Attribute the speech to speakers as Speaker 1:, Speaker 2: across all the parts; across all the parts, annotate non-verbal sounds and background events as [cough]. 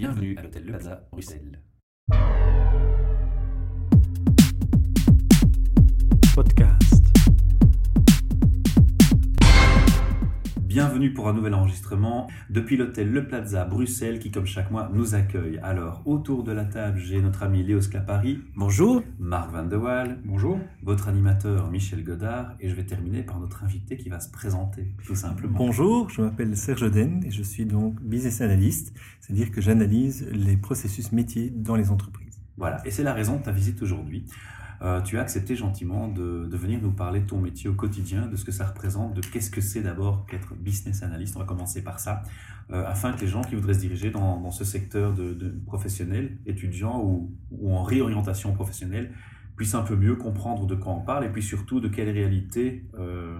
Speaker 1: Bienvenue à l'hôtel Le Plaza, Bruxelles.
Speaker 2: Podcast.
Speaker 1: Bienvenue pour un nouvel enregistrement depuis l'hôtel Le Plaza, Bruxelles, qui comme chaque mois nous accueille. Alors, autour de la table, j'ai notre ami Léo Sclapari,
Speaker 2: Bonjour.
Speaker 1: Marc Van de Waal,
Speaker 3: Bonjour.
Speaker 1: votre animateur Michel Godard, et je vais terminer par notre invité qui va se présenter, tout simplement.
Speaker 2: Bonjour, je m'appelle Serge Den et je suis donc business analyst, c'est-à-dire que j'analyse les processus métiers dans les entreprises.
Speaker 1: Voilà, et c'est la raison de ta visite aujourd'hui. Euh, tu as accepté gentiment de, venir nous parler de ton métier au quotidien, de ce que ça représente, de qu'est-ce que c'est d'abord qu'être business analyst. On va commencer par ça, euh, afin que les gens qui voudraient se diriger dans, ce secteur de, professionnel, étudiant ou, en réorientation professionnelle, puissent un peu mieux comprendre de quoi on parle et puis surtout de quelle réalité euh,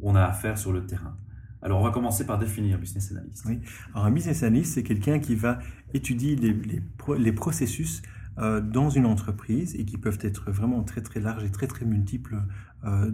Speaker 1: on a affaire sur le terrain. Alors, on va commencer par définir business analyst.
Speaker 2: Oui. Alors un business analyst, c'est quelqu'un qui va étudier les, les, pro- les processus dans une entreprise et qui peuvent être vraiment très très larges et très très multiples euh,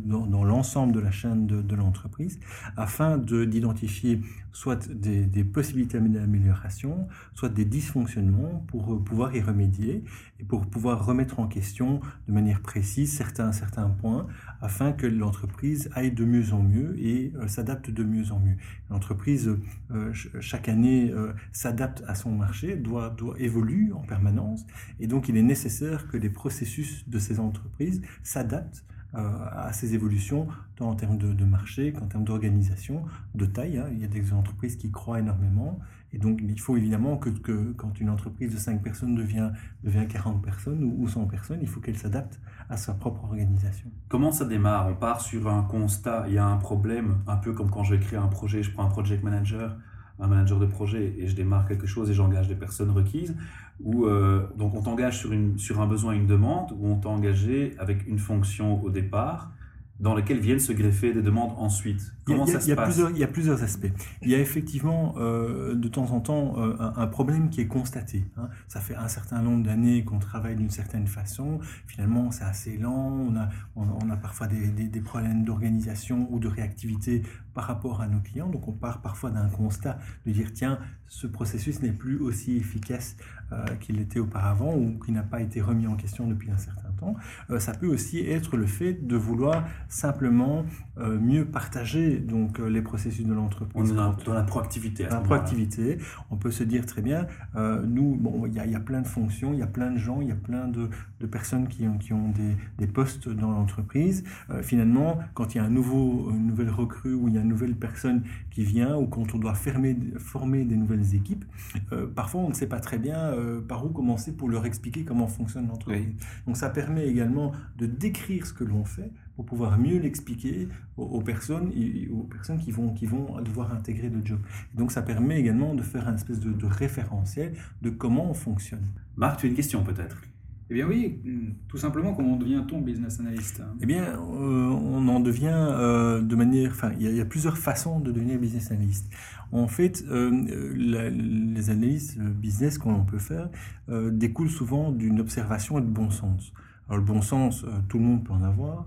Speaker 2: dans, dans l'ensemble de la chaîne de, l'entreprise, afin de- d'identifier soit des, possibilités d'amélioration, soit des dysfonctionnements pour euh, pouvoir y remédier et pour pouvoir remettre en question de manière précise certains, certains points afin que l'entreprise aille de mieux en mieux et euh, s'adapte de mieux en mieux. L'entreprise, euh, ch- chaque année, euh, s'adapte à son marché, doit, doit évolue en permanence et donc il est nécessaire que les processus de ces entreprises s'adaptent euh, à ces évolutions, tant en termes de, marché qu'en termes d'organisation, de taille. hein. Il y a des entreprises qui croient énormément et donc il faut évidemment que, quand une entreprise de 5 personnes devient, devient 40 personnes ou, ou 100 personnes, il faut qu'elle s'adapte à sa propre organisation.
Speaker 1: Comment ça démarre? On part sur un constat, il y a un problème, un peu comme quand je créer un projet, je prends un project manager, un manager de projet, et je démarre quelque chose et j'engage des personnes requises. Ou euh, donc on t'engage sur, une, sur un besoin, une demande, ou on t'a engagé avec une fonction au départ, dans laquelle viennent se greffer des demandes ensuite.
Speaker 2: Il y a-
Speaker 1: Comment
Speaker 2: il a,
Speaker 1: ça se passe?
Speaker 2: plusieurs, il y a plusieurs aspects. Il y a effectivement euh, de temps en temps euh, un, un problème qui est constaté. hein. Ça fait un certain nombre d'années qu'on travaille d'une certaine façon. Finalement, c'est assez lent. On a, on, on a parfois des, des- des problèmes d'organisation ou de réactivité par rapport à nos clients. Donc, on part parfois d'un constat de dire tiens, ce processus n'est plus aussi efficace euh, qu'il l'était auparavant ou qui n'a pas été remis en question depuis un certain temps. Euh, ça peut aussi être le fait de vouloir simplement euh, mieux partager donc les processus de
Speaker 1: On
Speaker 2: l'entreprise.
Speaker 1: est dans, dans la proactivité. ce
Speaker 2: La proactivité, on peut se dire très bien, nous, bon, il y, a, il y a plein de fonctions, il y a plein de gens, il y a plein de, de personnes qui ont, qui ont des, des postes dans l'entreprise. Finalement, quand il y a un nouveau, une nouvelle recrue ou il y a une nouvelle personne qui vient ou quand on doit fermer, former des nouvelles équipes, euh, parfois on ne sait pas très bien euh, par où commencer pour leur expliquer comment fonctionne l'entreprise. Donc ça permet également de décrire ce que l'on fait pour pouvoir mieux l'expliquer aux, aux personnes aux personnes qui vont, qui vont devoir intégrer le job. Donc ça permet également de faire un espèce de, de référentiel de comment on fonctionne.
Speaker 1: Marc, tu as une question peut-être?
Speaker 3: Eh bien oui, mm, tout simplement, comment devient-on business analyst
Speaker 2: Eh bien, euh, on en devient euh, de manière... Enfin, il y, a- plusieurs façons de devenir business analyst. En fait, euh, la- les analyses business qu'on peut faire euh, découlent souvent d'une observation et de bon sens. Alors le bon sens, tout le monde peut en avoir.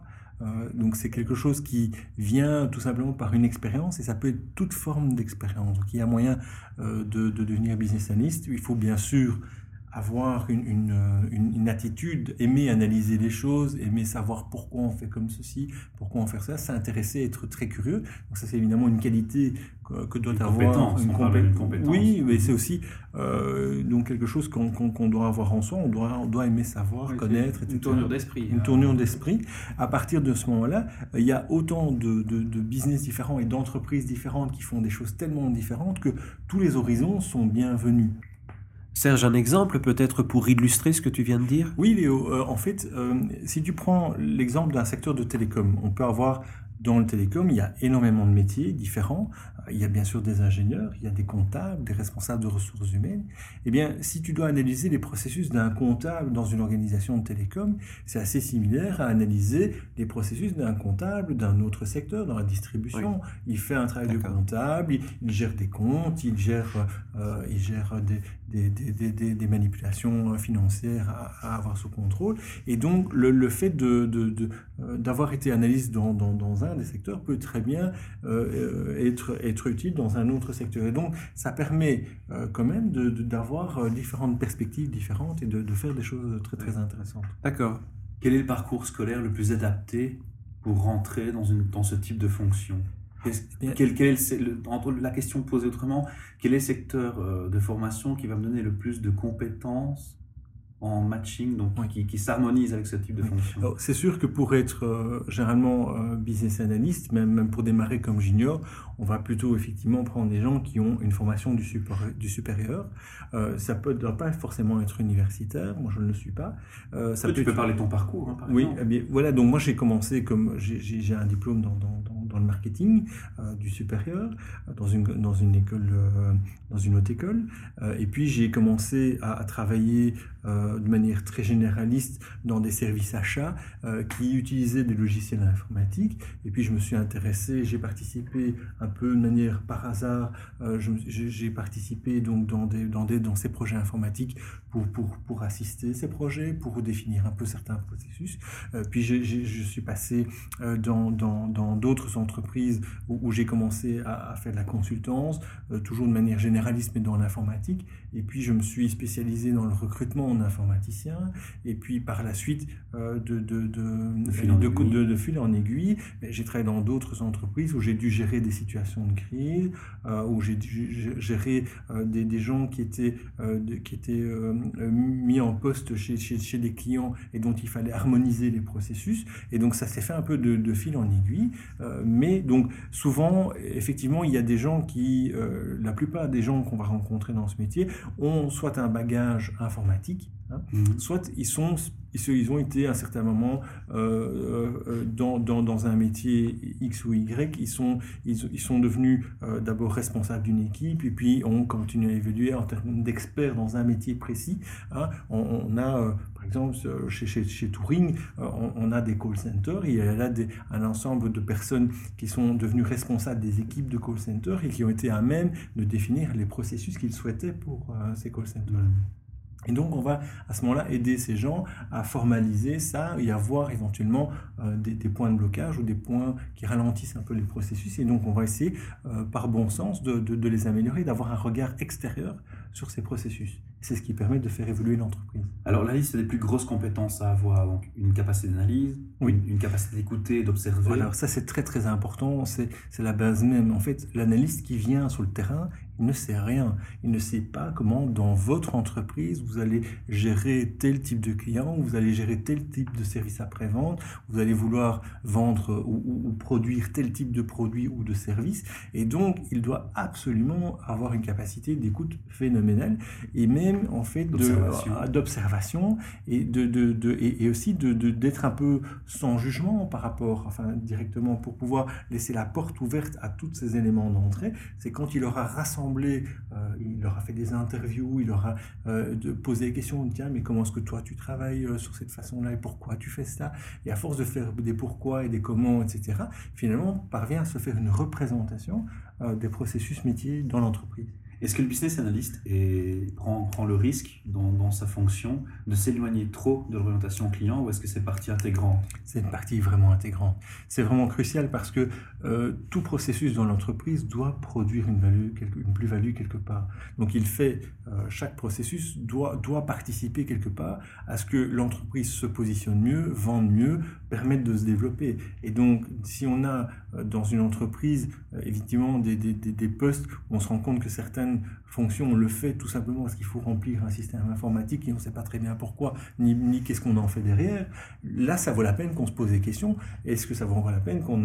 Speaker 2: Donc c'est quelque chose qui vient tout simplement par une expérience et ça peut être toute forme d'expérience. Donc il y a moyen de devenir business analyst. Il faut bien sûr avoir une, une, euh, une, une attitude, aimer analyser les choses, aimer savoir pourquoi on fait comme ceci, pourquoi on fait ça, s'intéresser, être très curieux. Donc ça c'est évidemment une qualité que, que doit
Speaker 1: Une
Speaker 2: avoir
Speaker 1: parle
Speaker 2: compé-
Speaker 1: compétence.
Speaker 2: Oui, mais c'est aussi euh, donc quelque chose qu'on qu'on- qu'on doit avoir en soi. On doit, on doit aimer savoir,
Speaker 3: Oui,
Speaker 2: connaître, etc.
Speaker 3: Une tournure d'esprit.
Speaker 2: Une
Speaker 3: hein.
Speaker 2: tournure d'esprit. À partir de ce moment-là, il y a autant de, de, de business différents et d'entreprises différentes qui font des choses tellement différentes que tous les horizons sont bienvenus.
Speaker 4: Serge, un exemple peut-être pour illustrer ce que tu viens de dire?
Speaker 2: Oui, Léo, euh, en fait, euh, si tu prends l'exemple d'un secteur de télécom, on peut avoir dans le télécom, il y a énormément de métiers différents. Il y a bien sûr des ingénieurs, il y a des comptables, des responsables de ressources humaines. Eh bien, si tu dois analyser les processus d'un comptable dans une organisation de télécom, c'est assez similaire à analyser les processus d'un comptable d'un autre secteur, dans la distribution. Il fait un travail de comptable, il, il gère des comptes, il gère, euh, il gère des, des, manipulations financières à, avoir sous contrôle. Et donc, le, fait euh, d'avoir été analyste dans, un des secteurs peut très bien euh, être, utile dans un autre secteur. Et donc, ça permet quand même d'avoir différentes perspectives différentes et de, faire des choses très, très intéressantes.
Speaker 1: D'accord. Quel est le parcours scolaire le plus adapté pour rentrer dans ce type de fonction? Quel, quel est le, la question posée autrement, quel est le secteur de formation qui va me donner le plus de compétences en matching, donc qui, qui s'harmonise avec ce type de fonction?
Speaker 2: C'est sûr que pour être euh, généralement euh, business analyst, même, même pour démarrer comme junior, on va plutôt effectivement prendre des gens qui ont une formation du, super, du supérieur. Euh, ça ne doit pas forcément être universitaire, moi je ne le suis pas.
Speaker 1: ça peut tu peux parler de ton parcours, hein, par
Speaker 2: Oui,
Speaker 1: exemple.
Speaker 2: Eh bien, voilà, donc moi j'ai commencé comme j'ai un diplôme dans, dans, dans, le marketing du supérieur, dans une, dans une école, dans une haute école, et puis j'ai commencé à travailler euh, de manière très généraliste dans des services achats euh, qui utilisaient des logiciels informatiques. Et puis je me suis intéressé, j'ai participé un peu de manière par hasard, euh, j'ai participé donc dans, des, dans, des, dans ces projets informatiques pour, pour, pour assister ces projets, pour définir un peu certains processus. puis je suis passé dans d'autres dans, entreprises où, j'ai commencé à, à, faire de la consultance, toujours de manière généraliste mais dans l'informatique. Et puis je me suis spécialisé dans le recrutement informaticien, et puis par la suite, euh, de, de, de, de, fil en fil en aiguille, j'ai travaillé dans d'autres entreprises où j'ai dû gérer des situations de crise, euh, où j'ai dû gérer euh, des, des, gens qui étaient, qui étaient mis en poste chez, chez, chez, des clients et dont il fallait harmoniser les processus. Et donc ça s'est fait un peu de, fil en aiguille. mais donc souvent, effectivement, il y a des gens qui, la plupart des gens qu'on va rencontrer dans ce métier, ont soit un bagage informatique, Hein. Mhm. Soit ils, sont, ils ont été à un certain moment euh, euh, euh, dans, un métier X ou Y, ils sont, devenus d'abord responsables d'une équipe et puis ont continué à évoluer en termes d'experts dans un métier précis. Hein. On, a, par exemple, chez, chez, Touring, on, a des call centers, il y a là un ensemble de personnes qui sont devenues responsables des équipes de call centers et qui ont été à même de définir les processus qu'ils souhaitaient pour ces call centers. Mhm. Et donc, on va à ce moment-là aider ces gens à formaliser ça et à voir éventuellement euh, des, points de blocage ou des points qui ralentissent un peu les processus. Et donc, on va essayer, euh, par bon sens, de, de les améliorer, d'avoir un regard extérieur sur ces processus. C'est ce qui permet de faire évoluer l'entreprise.
Speaker 1: Alors la liste des plus grosses compétences à avoir, donc une capacité d'analyse,
Speaker 2: oui.
Speaker 1: une, capacité d'écouter, d'observer.
Speaker 2: Alors ça c'est très très important, c'est la base même. En fait, l'analyste qui vient sur le terrain, il ne sait rien. Il ne sait pas comment dans votre entreprise vous allez gérer tel type de client, vous allez gérer tel type de service après-vente, vous allez vouloir vendre ou, ou produire tel type de produit ou de service. Et donc il doit absolument avoir une capacité d'écoute phénoménale et même en fait d'observation. et de, de, de, et, aussi de d'être un peu sans jugement par rapport enfin directement pour pouvoir laisser la porte ouverte à tous ces éléments d'entrée. C'est quand il aura rassemblé euh, il aura fait des interviews il aura euh, posé des questions tiens mais comment est-ce que toi tu travailles euh, sur cette façon là et pourquoi tu fais ça? Et à force de faire des pourquoi et des comment etc finalement parvient à se faire une représentation des processus métiers dans l'entreprise
Speaker 1: est-ce que le business analyst prend, le risque dans, sa fonction de s'éloigner trop de l'orientation client ou est-ce que c'est partie intégrante?
Speaker 2: C'est une partie vraiment intégrante. C'est vraiment crucial parce que euh, tout processus dans l'entreprise doit produire une, value, une plus-value quelque part. Donc il fait, euh, chaque processus doit, doit participer quelque part à ce que l'entreprise se positionne mieux, vende mieux, permette de se développer. Et donc si on a dans une entreprise effectivement des, des, des, des postes où on se rend compte que certaines fonction, on le fait tout simplement parce qu'il faut remplir un système informatique et on ne sait pas très bien pourquoi, ni, ni qu'est-ce qu'on en fait derrière. Là, ça vaut la peine qu'on se pose des questions. Est-ce que ça vaut la peine qu'on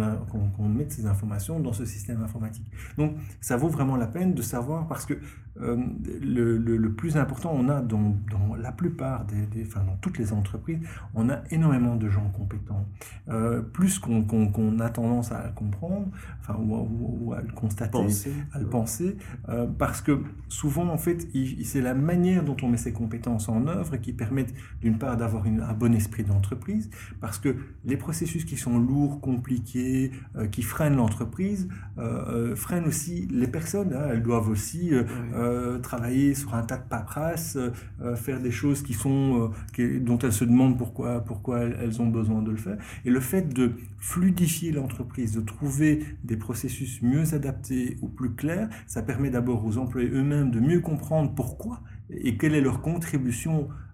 Speaker 2: qu'on mette ces informations dans ce système informatique? Donc, ça vaut vraiment la peine de savoir parce que euh, le, le, plus important, on a dans, dans la plupart des, des, enfin dans toutes les entreprises, on a énormément de gens compétents. Euh, plus qu'on a tendance à comprendre, enfin ou, ou, à le constater, à le penser, euh, parce que souvent, en fait, c'est la manière dont on met ses compétences en œuvre qui permettent, d'une part, d'avoir un bon esprit d'entreprise, parce que les processus qui sont lourds, compliqués, qui freinent l'entreprise, freinent aussi les personnes. Hein. Elles doivent aussi travailler sur un tas de paperasses, faire des choses qui sont, dont elles se demandent pourquoi, pourquoi elles ont besoin de le faire. Et le fait de fluidifier l'entreprise, de trouver des processus mieux adaptés ou plus clairs, ça permet d'abord aux employés eux-mêmes de mieux comprendre pourquoi et quelle est leur contribution euh,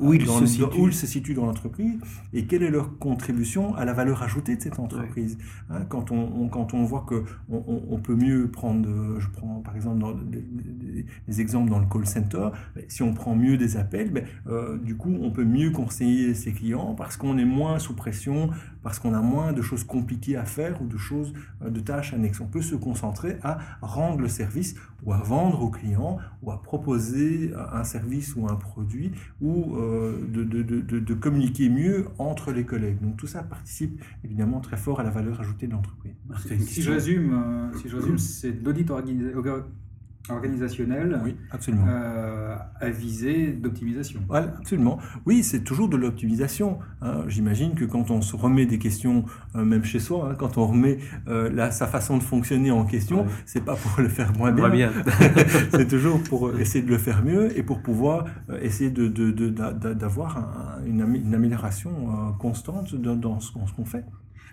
Speaker 2: où, ils se situent. se situent dans l'entreprise et quelle est leur contribution à la valeur ajoutée de cette entreprise. Hein, quand, on, quand on voit que on, on, peut mieux prendre, je prends par exemple dans des, exemples dans le call center, ben, si on prend mieux des appels, ben, euh, du coup on peut mieux conseiller ses clients parce qu'on est moins sous pression, parce qu'on a moins de choses compliquées à faire ou de choses, euh, de tâches annexes. On peut se concentrer à rendre le service ou à vendre aux clients ou à proposer un service ou un produit ou euh, de, de, de, de, communiquer mieux entre les collègues. Donc tout ça participe évidemment très fort à la valeur ajoutée de l'entreprise.
Speaker 3: Si je résume, euh, si je résume c'est l'audit organisationnel
Speaker 2: oui, absolument.
Speaker 3: Euh, à visée d'optimisation.
Speaker 2: Voilà, absolument. Oui, c'est toujours de l'optimisation. Hein. J'imagine que quand on se remet des questions, euh, même chez soi, hein, quand on remet euh, sa façon de fonctionner en question, c'est pas pour le faire moins bien. bien. [laughs] c'est toujours pour essayer de le faire mieux et pour pouvoir essayer d'avoir de, de, une, une, amélioration constante dans ce qu'on fait.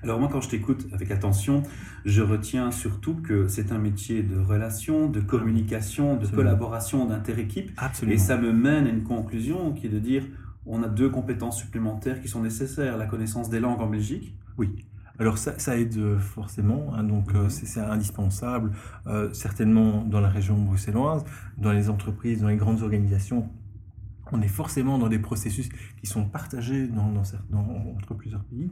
Speaker 1: Alors moi, quand je t'écoute avec attention, je retiens surtout que c'est un métier de relation, de communication, de collaboration d'inter-équipe. Et ça me mène à une conclusion qui est de dire, on a deux compétences supplémentaires qui sont nécessaires. La connaissance des langues en Belgique.
Speaker 2: Oui. Alors ça, aide forcément, hein, donc euh, c'est indispensable, euh, certainement dans la région bruxelloise, dans les entreprises, dans les grandes organisations, on est forcément dans des processus qui sont partagés dans, entre plusieurs pays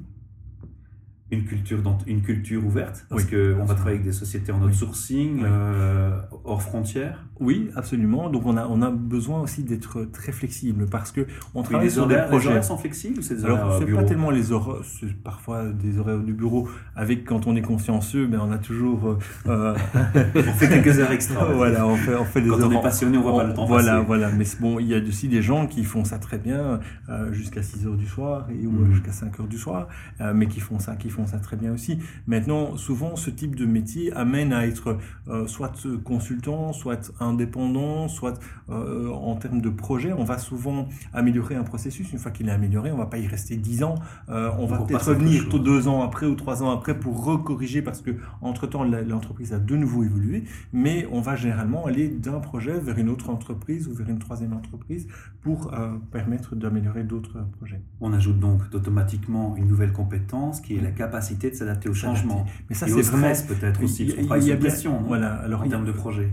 Speaker 1: une culture, une culture ouverte Parce qu'on va travailler avec des sociétés en outsourcing, euh, hors frontières
Speaker 2: Oui, absolument. Donc on a, on a besoin aussi d'être très flexible parce que on travaille sur des projets. Les
Speaker 1: horaires sont flexibles c'est des
Speaker 2: Alors, c'est pas tellement les horaires, c'est parfois des horaires du bureau. Avec quand on est consciencieux, ben on a toujours. Euh,
Speaker 1: euh [laughs] on fait quelques heures extra.
Speaker 2: voilà, on fait, on fait des
Speaker 1: quand
Speaker 2: on
Speaker 1: est passionné, on voit pas le temps
Speaker 2: Voilà,
Speaker 1: passer.
Speaker 2: voilà. Mais bon, il y a aussi des gens qui font ça très bien euh, jusqu'à 6 heures du soir et, ou mm. jusqu'à 5 heures du soir, euh, mais qui font ça, qui font ça très bien aussi. Maintenant, souvent, ce type de métier amène à être euh, soit consultant, soit indépendant, soit euh, en termes de projet. On va souvent améliorer un processus. Une fois qu'il est amélioré, on va pas y rester dix ans. Euh, on va peut-être revenir deux ans après ou trois ans après pour recorriger parce que entre temps l'entreprise a de nouveau évolué. Mais on va généralement aller d'un projet vers une autre entreprise ou vers une troisième entreprise pour permettre d'améliorer d'autres projets.
Speaker 1: On ajoute donc automatiquement une nouvelle compétence qui est la capacité de s'adapter au changement. Mais ça, c'est vraiment peut-être aussi. Il y a, bien, voilà. Alors, en termes de projet.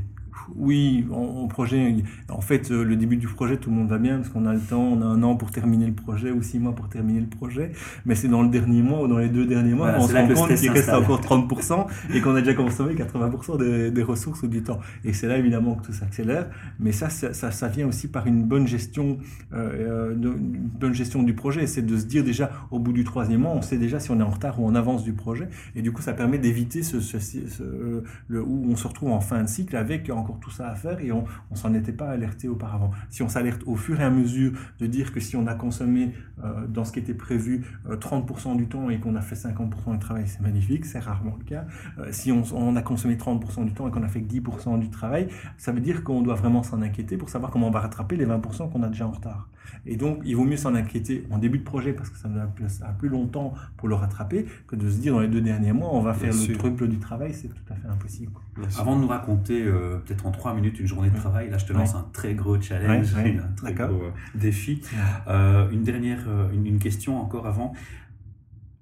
Speaker 2: Oui, en, projet, en fait, euh, le début du projet, tout le monde va bien parce qu'on a le temps, on a un an pour terminer le projet ou six mois pour terminer le projet. Mais c'est dans le dernier mois ou dans les deux derniers mois qu'on se rend compte qu'il reste encore 30% et qu'on a déjà consommé 80% des, des, ressources ou du temps. Et c'est là évidemment que tout s'accélère. Mais ça, ça, ça, vient aussi par une bonne gestion, euh, euh une bonne gestion du projet. C'est de se dire déjà au bout du troisième mois, on sait déjà si on est en retard ou en avance du projet. Et du coup, ça permet d'éviter ce, ce, ce, le, où on se retrouve en fin de cycle avec encore tout ça à faire et on ne s'en était pas alerté auparavant. Si on s'alerte au fur et à mesure de dire que si on a consommé euh, dans ce qui était prévu 30% euh, du temps et qu'on a fait 50% du travail, c'est magnifique, c'est rarement le cas. Euh, si on, on, a consommé 30% du temps et qu'on a fait que 10% du travail, ça veut dire qu'on doit vraiment s'en inquiéter pour savoir comment on va rattraper les 20% qu'on a déjà en retard. Et donc, il vaut mieux s'en inquiéter en début de projet parce que ça va plus longtemps pour le rattraper que de se dire dans les deux derniers mois, on va faire le triple du travail, c'est tout à fait impossible.
Speaker 1: Avant de nous raconter peut-être en trois minutes une journée de travail, là je te lance un très gros challenge, [laughs] un très gros euh, défi. Euh, une dernière euh, une, question encore avant.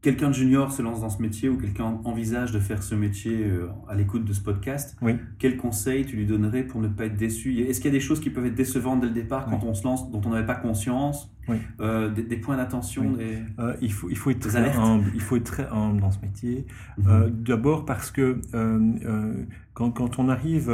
Speaker 1: Quelqu'un de junior se lance dans ce métier ou quelqu'un envisage de faire ce métier à l'écoute de ce podcast. Quel conseil tu lui donnerais pour ne pas être déçu? Est-ce qu'il y a des choses qui peuvent être décevantes dès le départ quand on se lance, dont on n'avait pas conscience? Des, points d'attention
Speaker 2: il, faut, il, faut être très humble, il faut être très humble dans ce métier. Mhm. D'abord parce que quand, quand, on arrive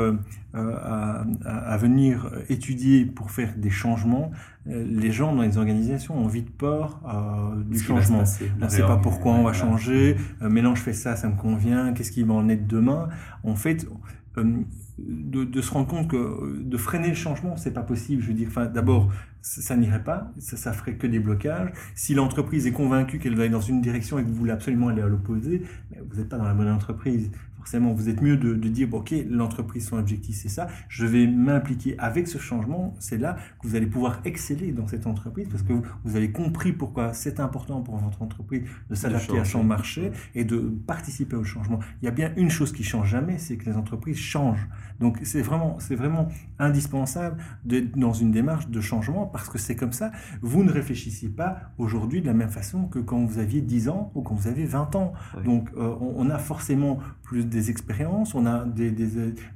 Speaker 2: à, à, venir étudier pour faire des changements, les gens dans les organisations ont vite peur euh, du changement. On ne sait pas pourquoi on va changer. Euh, maintenant, je fais ça, ça me convient. Qu'est-ce qui va en être demain? En fait, euh, de, de, se rendre compte que euh, de freiner le changement, c'est pas possible. Je veux dire, enfin, d'abord, ça, ça n'irait pas, ça, ça ferait que des blocages. Si l'entreprise est convaincue qu'elle doit aller dans une direction et que vous voulez absolument aller à l'opposé, vous n'êtes pas dans la bonne entreprise forcément, vous êtes mieux de, de dire, bon, ok, l'entreprise, son objectif, c'est ça, je vais m'impliquer avec ce changement, c'est là que vous allez pouvoir exceller dans cette entreprise, parce que vous, vous avez compris pourquoi c'est important pour votre entreprise de s'adapter à son marché et de participer au changement. Il y a bien une chose qui change jamais, c'est que les entreprises changent. Donc c'est vraiment, c'est vraiment indispensable d'être dans une démarche de changement, parce que c'est comme ça, vous ne réfléchissez pas aujourd'hui de la même façon que quand vous aviez 10 ans ou quand vous avez 20 ans.
Speaker 4: Oui.
Speaker 2: Donc euh, on, on a forcément plus des expériences, on a des, des,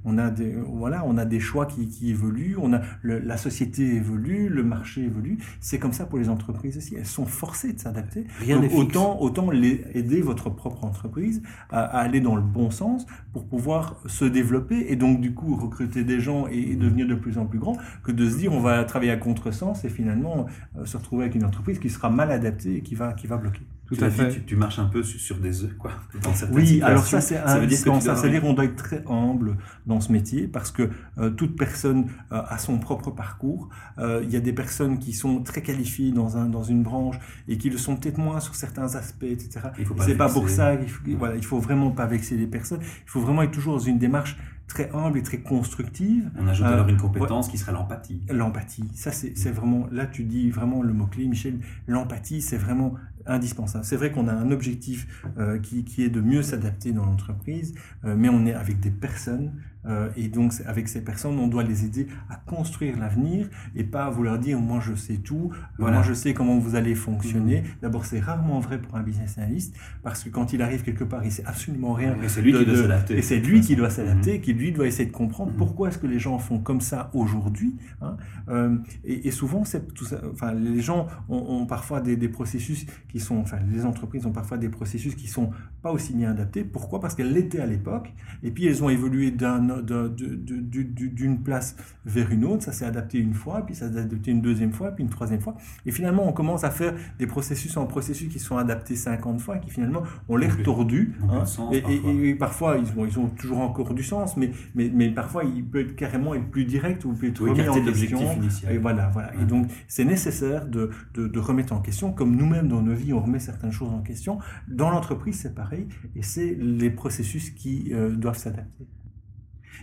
Speaker 2: on a des, voilà, on a des choix qui, qui évoluent, on a le, la société évolue, le marché évolue. C'est comme ça pour les entreprises aussi. Elles sont forcées de s'adapter.
Speaker 4: Rien
Speaker 2: Donc, autant, autant les, aider votre propre entreprise à, à aller dans le bon sens pour pouvoir se développer et donc du coup recruter des gens et, et devenir de plus en plus grand que de se dire on va travailler à contresens et finalement euh, se retrouver avec une entreprise qui sera mal adaptée et qui va, qui va bloquer.
Speaker 4: Tout
Speaker 1: tu
Speaker 4: à
Speaker 1: dit,
Speaker 4: fait.
Speaker 1: tu, tu marches un peu sur, sur des œufs, quoi. Dans
Speaker 2: Oui, alors ça c'est
Speaker 1: ça veut dire
Speaker 2: indispensable. C'est-à-dire qu'on doit être très humble dans ce métier parce que euh, toute personne euh, a son propre parcours. Euh, Il y a des personnes qui sont très qualifiées dans, un, dans une branche et qui le sont peut-être moins sur certains aspects, etc.
Speaker 1: Il faut pas
Speaker 2: C'est pas
Speaker 1: vexer.
Speaker 2: pour ça qu'il faut, voilà, il faut vraiment pas vexer les personnes. Il faut vraiment être toujours dans une démarche très humble et très constructive.
Speaker 1: On ajoute alors une compétence qui serait l'empathie.
Speaker 2: L'empathie, ça c'est c'est vraiment, là tu dis vraiment le mot-clé, Michel, l'empathie c'est vraiment indispensable. C'est vrai qu'on a un objectif euh, qui, qui est de mieux s'adapter dans l'entreprise, euh, mais on est avec des personnes euh, et donc avec ces personnes on doit les aider à construire l'avenir et pas vous leur dire moi je sais tout,
Speaker 1: Voilà.
Speaker 2: moi je sais comment vous allez fonctionner. D'abord c'est rarement vrai pour un business analyst parce que quand il arrive quelque part il sait absolument rien
Speaker 1: Et c'est lui
Speaker 2: de-
Speaker 1: qui doit s'adapter.
Speaker 2: Et c'est lui qui doit s'adapter, qui lui doit essayer de comprendre
Speaker 1: Mhm.
Speaker 2: pourquoi est-ce que les gens font comme ça aujourd'hui. hein. Euh, et, et souvent, c'est tout ça. Enfin, les gens ont, ont parfois des, des processus qui sont, enfin, les entreprises ont parfois des processus qui sont pas aussi bien adaptés. Pourquoi? Parce qu'elles l'étaient à l'époque, et puis elles ont évolué d'un- d'une place vers une autre. Ça s'est adapté une fois, puis ça s'est adapté une deuxième fois, puis une troisième fois. Et finalement, on commence à faire des processus en processus qui sont adaptés 50 fois, qui finalement ont l'air tordus. hein. et, et-
Speaker 1: parfois.
Speaker 2: et- et parfois, ils ont, ils ont toujours encore du sens, mais, mais, mais parfois, il peut être carrément être plus direct ou peut être
Speaker 1: Oui,
Speaker 2: remis en question.
Speaker 1: initial.
Speaker 2: Et voilà, voilà.
Speaker 1: Ouais.
Speaker 2: Et donc, c'est nécessaire de, de, de remettre en question, comme nous-mêmes dans nos vies, on remet certaines choses en question. Dans l'entreprise, c'est pareil, et c'est les processus qui euh, doivent s'adapter.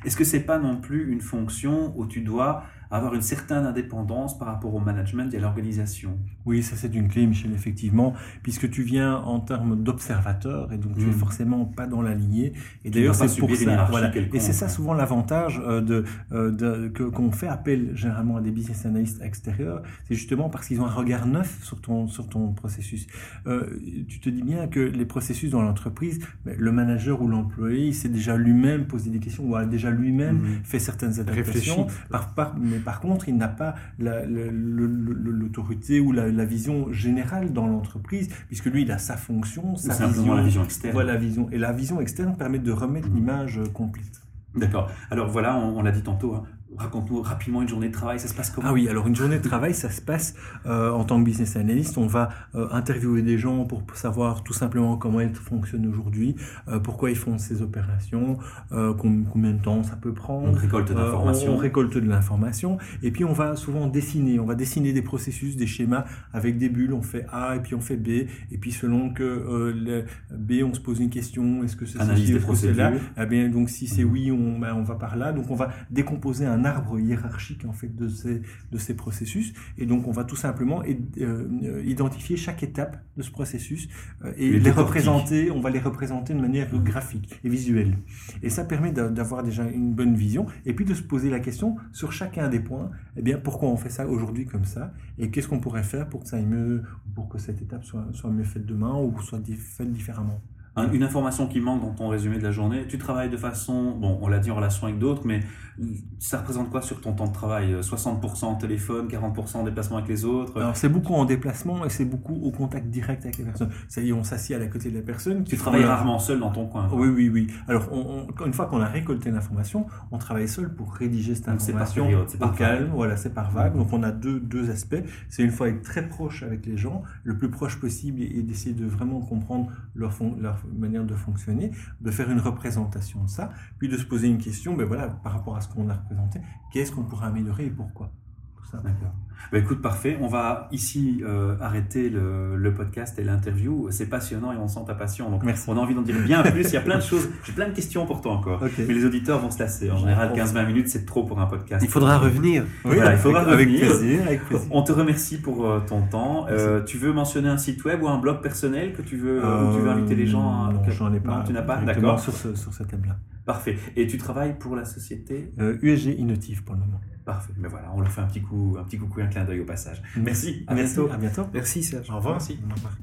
Speaker 1: Est-ce que c'est pas non plus une fonction où tu dois avoir une certaine indépendance par rapport au management et à l'organisation
Speaker 2: Oui, ça c'est une clé, Michel, effectivement, puisque tu viens en termes d'observateur et donc tu
Speaker 1: Mm.
Speaker 2: es forcément pas dans la lignée. Et d'ailleurs, c'est pour ça. Voilà. Et c'est ça
Speaker 1: hein.
Speaker 2: souvent l'avantage euh, de, euh, de- que qu'on fait appel généralement à des business analysts extérieurs, c'est justement parce qu'ils ont un regard neuf sur ton sur ton processus. Euh, tu te dis bien que les processus dans l'entreprise, ben, le manager ou l'employé, il s'est déjà lui-même posé des questions ou a déjà lui-même
Speaker 1: Mhm.
Speaker 2: fait certaines adaptations. Par, par- mais par contre, il n'a pas la- l'autorité ou la, la vision générale dans l'entreprise, puisque lui, il a sa fonction, sa vision.
Speaker 1: la vision externe
Speaker 2: Voilà la vision. Et la vision externe permet de remettre
Speaker 1: Mhm.
Speaker 2: l'image complète.
Speaker 1: D'accord. Alors voilà, on, on l'a dit tantôt. hein. Raconte-nous rapidement une journée de travail. Ça se passe comment?
Speaker 2: Ah oui, alors une journée de travail, ça se passe euh, en tant que business analyst. On va euh, interviewer des gens pour savoir tout simplement comment ils fonctionnent aujourd'hui, euh, pourquoi ils font ces opérations, com- combien de temps ça peut prendre.
Speaker 1: On récolte
Speaker 2: Euh, on,
Speaker 1: d'informations.
Speaker 2: on récolte de l'information et puis on va souvent dessiner. On va dessiner des processus, des schémas avec des bulles. On fait A et puis on fait B et puis selon que le B, on se pose une question. Est-ce que c'est ceci, c'est là. Eh bien, donc si c'est
Speaker 1: Mhm.
Speaker 2: oui, on, ben, on va par là. Donc on va décomposer un arbre hiérarchique en fait de ces de ces processus et donc on va tout simplement euh, identifier chaque étape de ce processus euh, et
Speaker 1: Les
Speaker 2: les, représenter. On va les représenter de manière graphique et visuelle. Et ça permet d'a- d'avoir déjà une bonne vision et puis de se poser la question sur chacun des points. Eh bien, pourquoi on fait ça aujourd'hui comme ça et qu'est-ce qu'on pourrait faire pour que ça aille mieux, pour que cette étape soit, soit mieux faite demain ou soit faite différemment.
Speaker 1: Un- Une information qui manque dans ton résumé de la journée, tu travailles de façon, bon, on l'a dit en relation avec d'autres, mais ça représente quoi sur ton temps de travail? 60% téléphone, 40% déplacement avec les autres?
Speaker 2: Alors c'est beaucoup en déplacement et c'est beaucoup au contact direct avec les personnes. C'est-à-dire on s'assied à la côté de la personne.
Speaker 1: Tu travailles rarement seul dans ton coin. quoi.
Speaker 2: Oui, oui, oui. Alors, on- on- une fois qu'on a récolté l'information, on travaille seul pour rédiger cette
Speaker 1: Donc, c'est par
Speaker 2: information
Speaker 1: période, c'est par
Speaker 2: calme. Voilà, c'est par vague. Donc, on a deux, deux aspects. C'est une fois être très proche avec les gens, le plus proche possible, et, et d'essayer de vraiment comprendre leur, fon- leur, manière de fonctionner, de faire une représentation de ça, puis de se poser une question, ben voilà, par rapport à ce qu'on a représenté, qu'est-ce qu'on pourrait améliorer et pourquoi? Ça.
Speaker 1: D'accord. Bah, écoute, parfait. On va ici euh, arrêter le, le podcast et l'interview. C'est passionnant et on sent ta passion. Donc,
Speaker 2: Merci.
Speaker 1: on a envie d'en dire bien [laughs] plus. Il y a plein de choses. J'ai plein de questions pour toi encore. Mais les auditeurs vont se lasser. En général, 15-20 minutes, c'est trop pour un podcast.
Speaker 4: Il faudra revenir.
Speaker 2: Oui,
Speaker 1: Voilà, il faudra
Speaker 2: avec, avec
Speaker 1: revenir.
Speaker 2: plaisir, avec plaisir.
Speaker 1: On te remercie pour euh, ton temps. Euh, tu veux mentionner un site web ou un blog personnel que tu veux, où tu veux inviter les gens à...
Speaker 2: Non, j'en ai pas.
Speaker 1: Non, tu n'as pas D'accord.
Speaker 2: sur, ce, sur ce thème-là.
Speaker 1: Parfait. Et tu travailles pour la société
Speaker 2: USG Innotive pour le moment.
Speaker 1: Parfait. Mais voilà, on leur fait un petit coup, un petit coucou, un clin d'œil au passage. Merci. À
Speaker 2: Merci.
Speaker 1: bientôt.
Speaker 2: À bientôt.
Speaker 4: Merci Serge.
Speaker 1: Au revoir. Merci.
Speaker 2: Au revoir.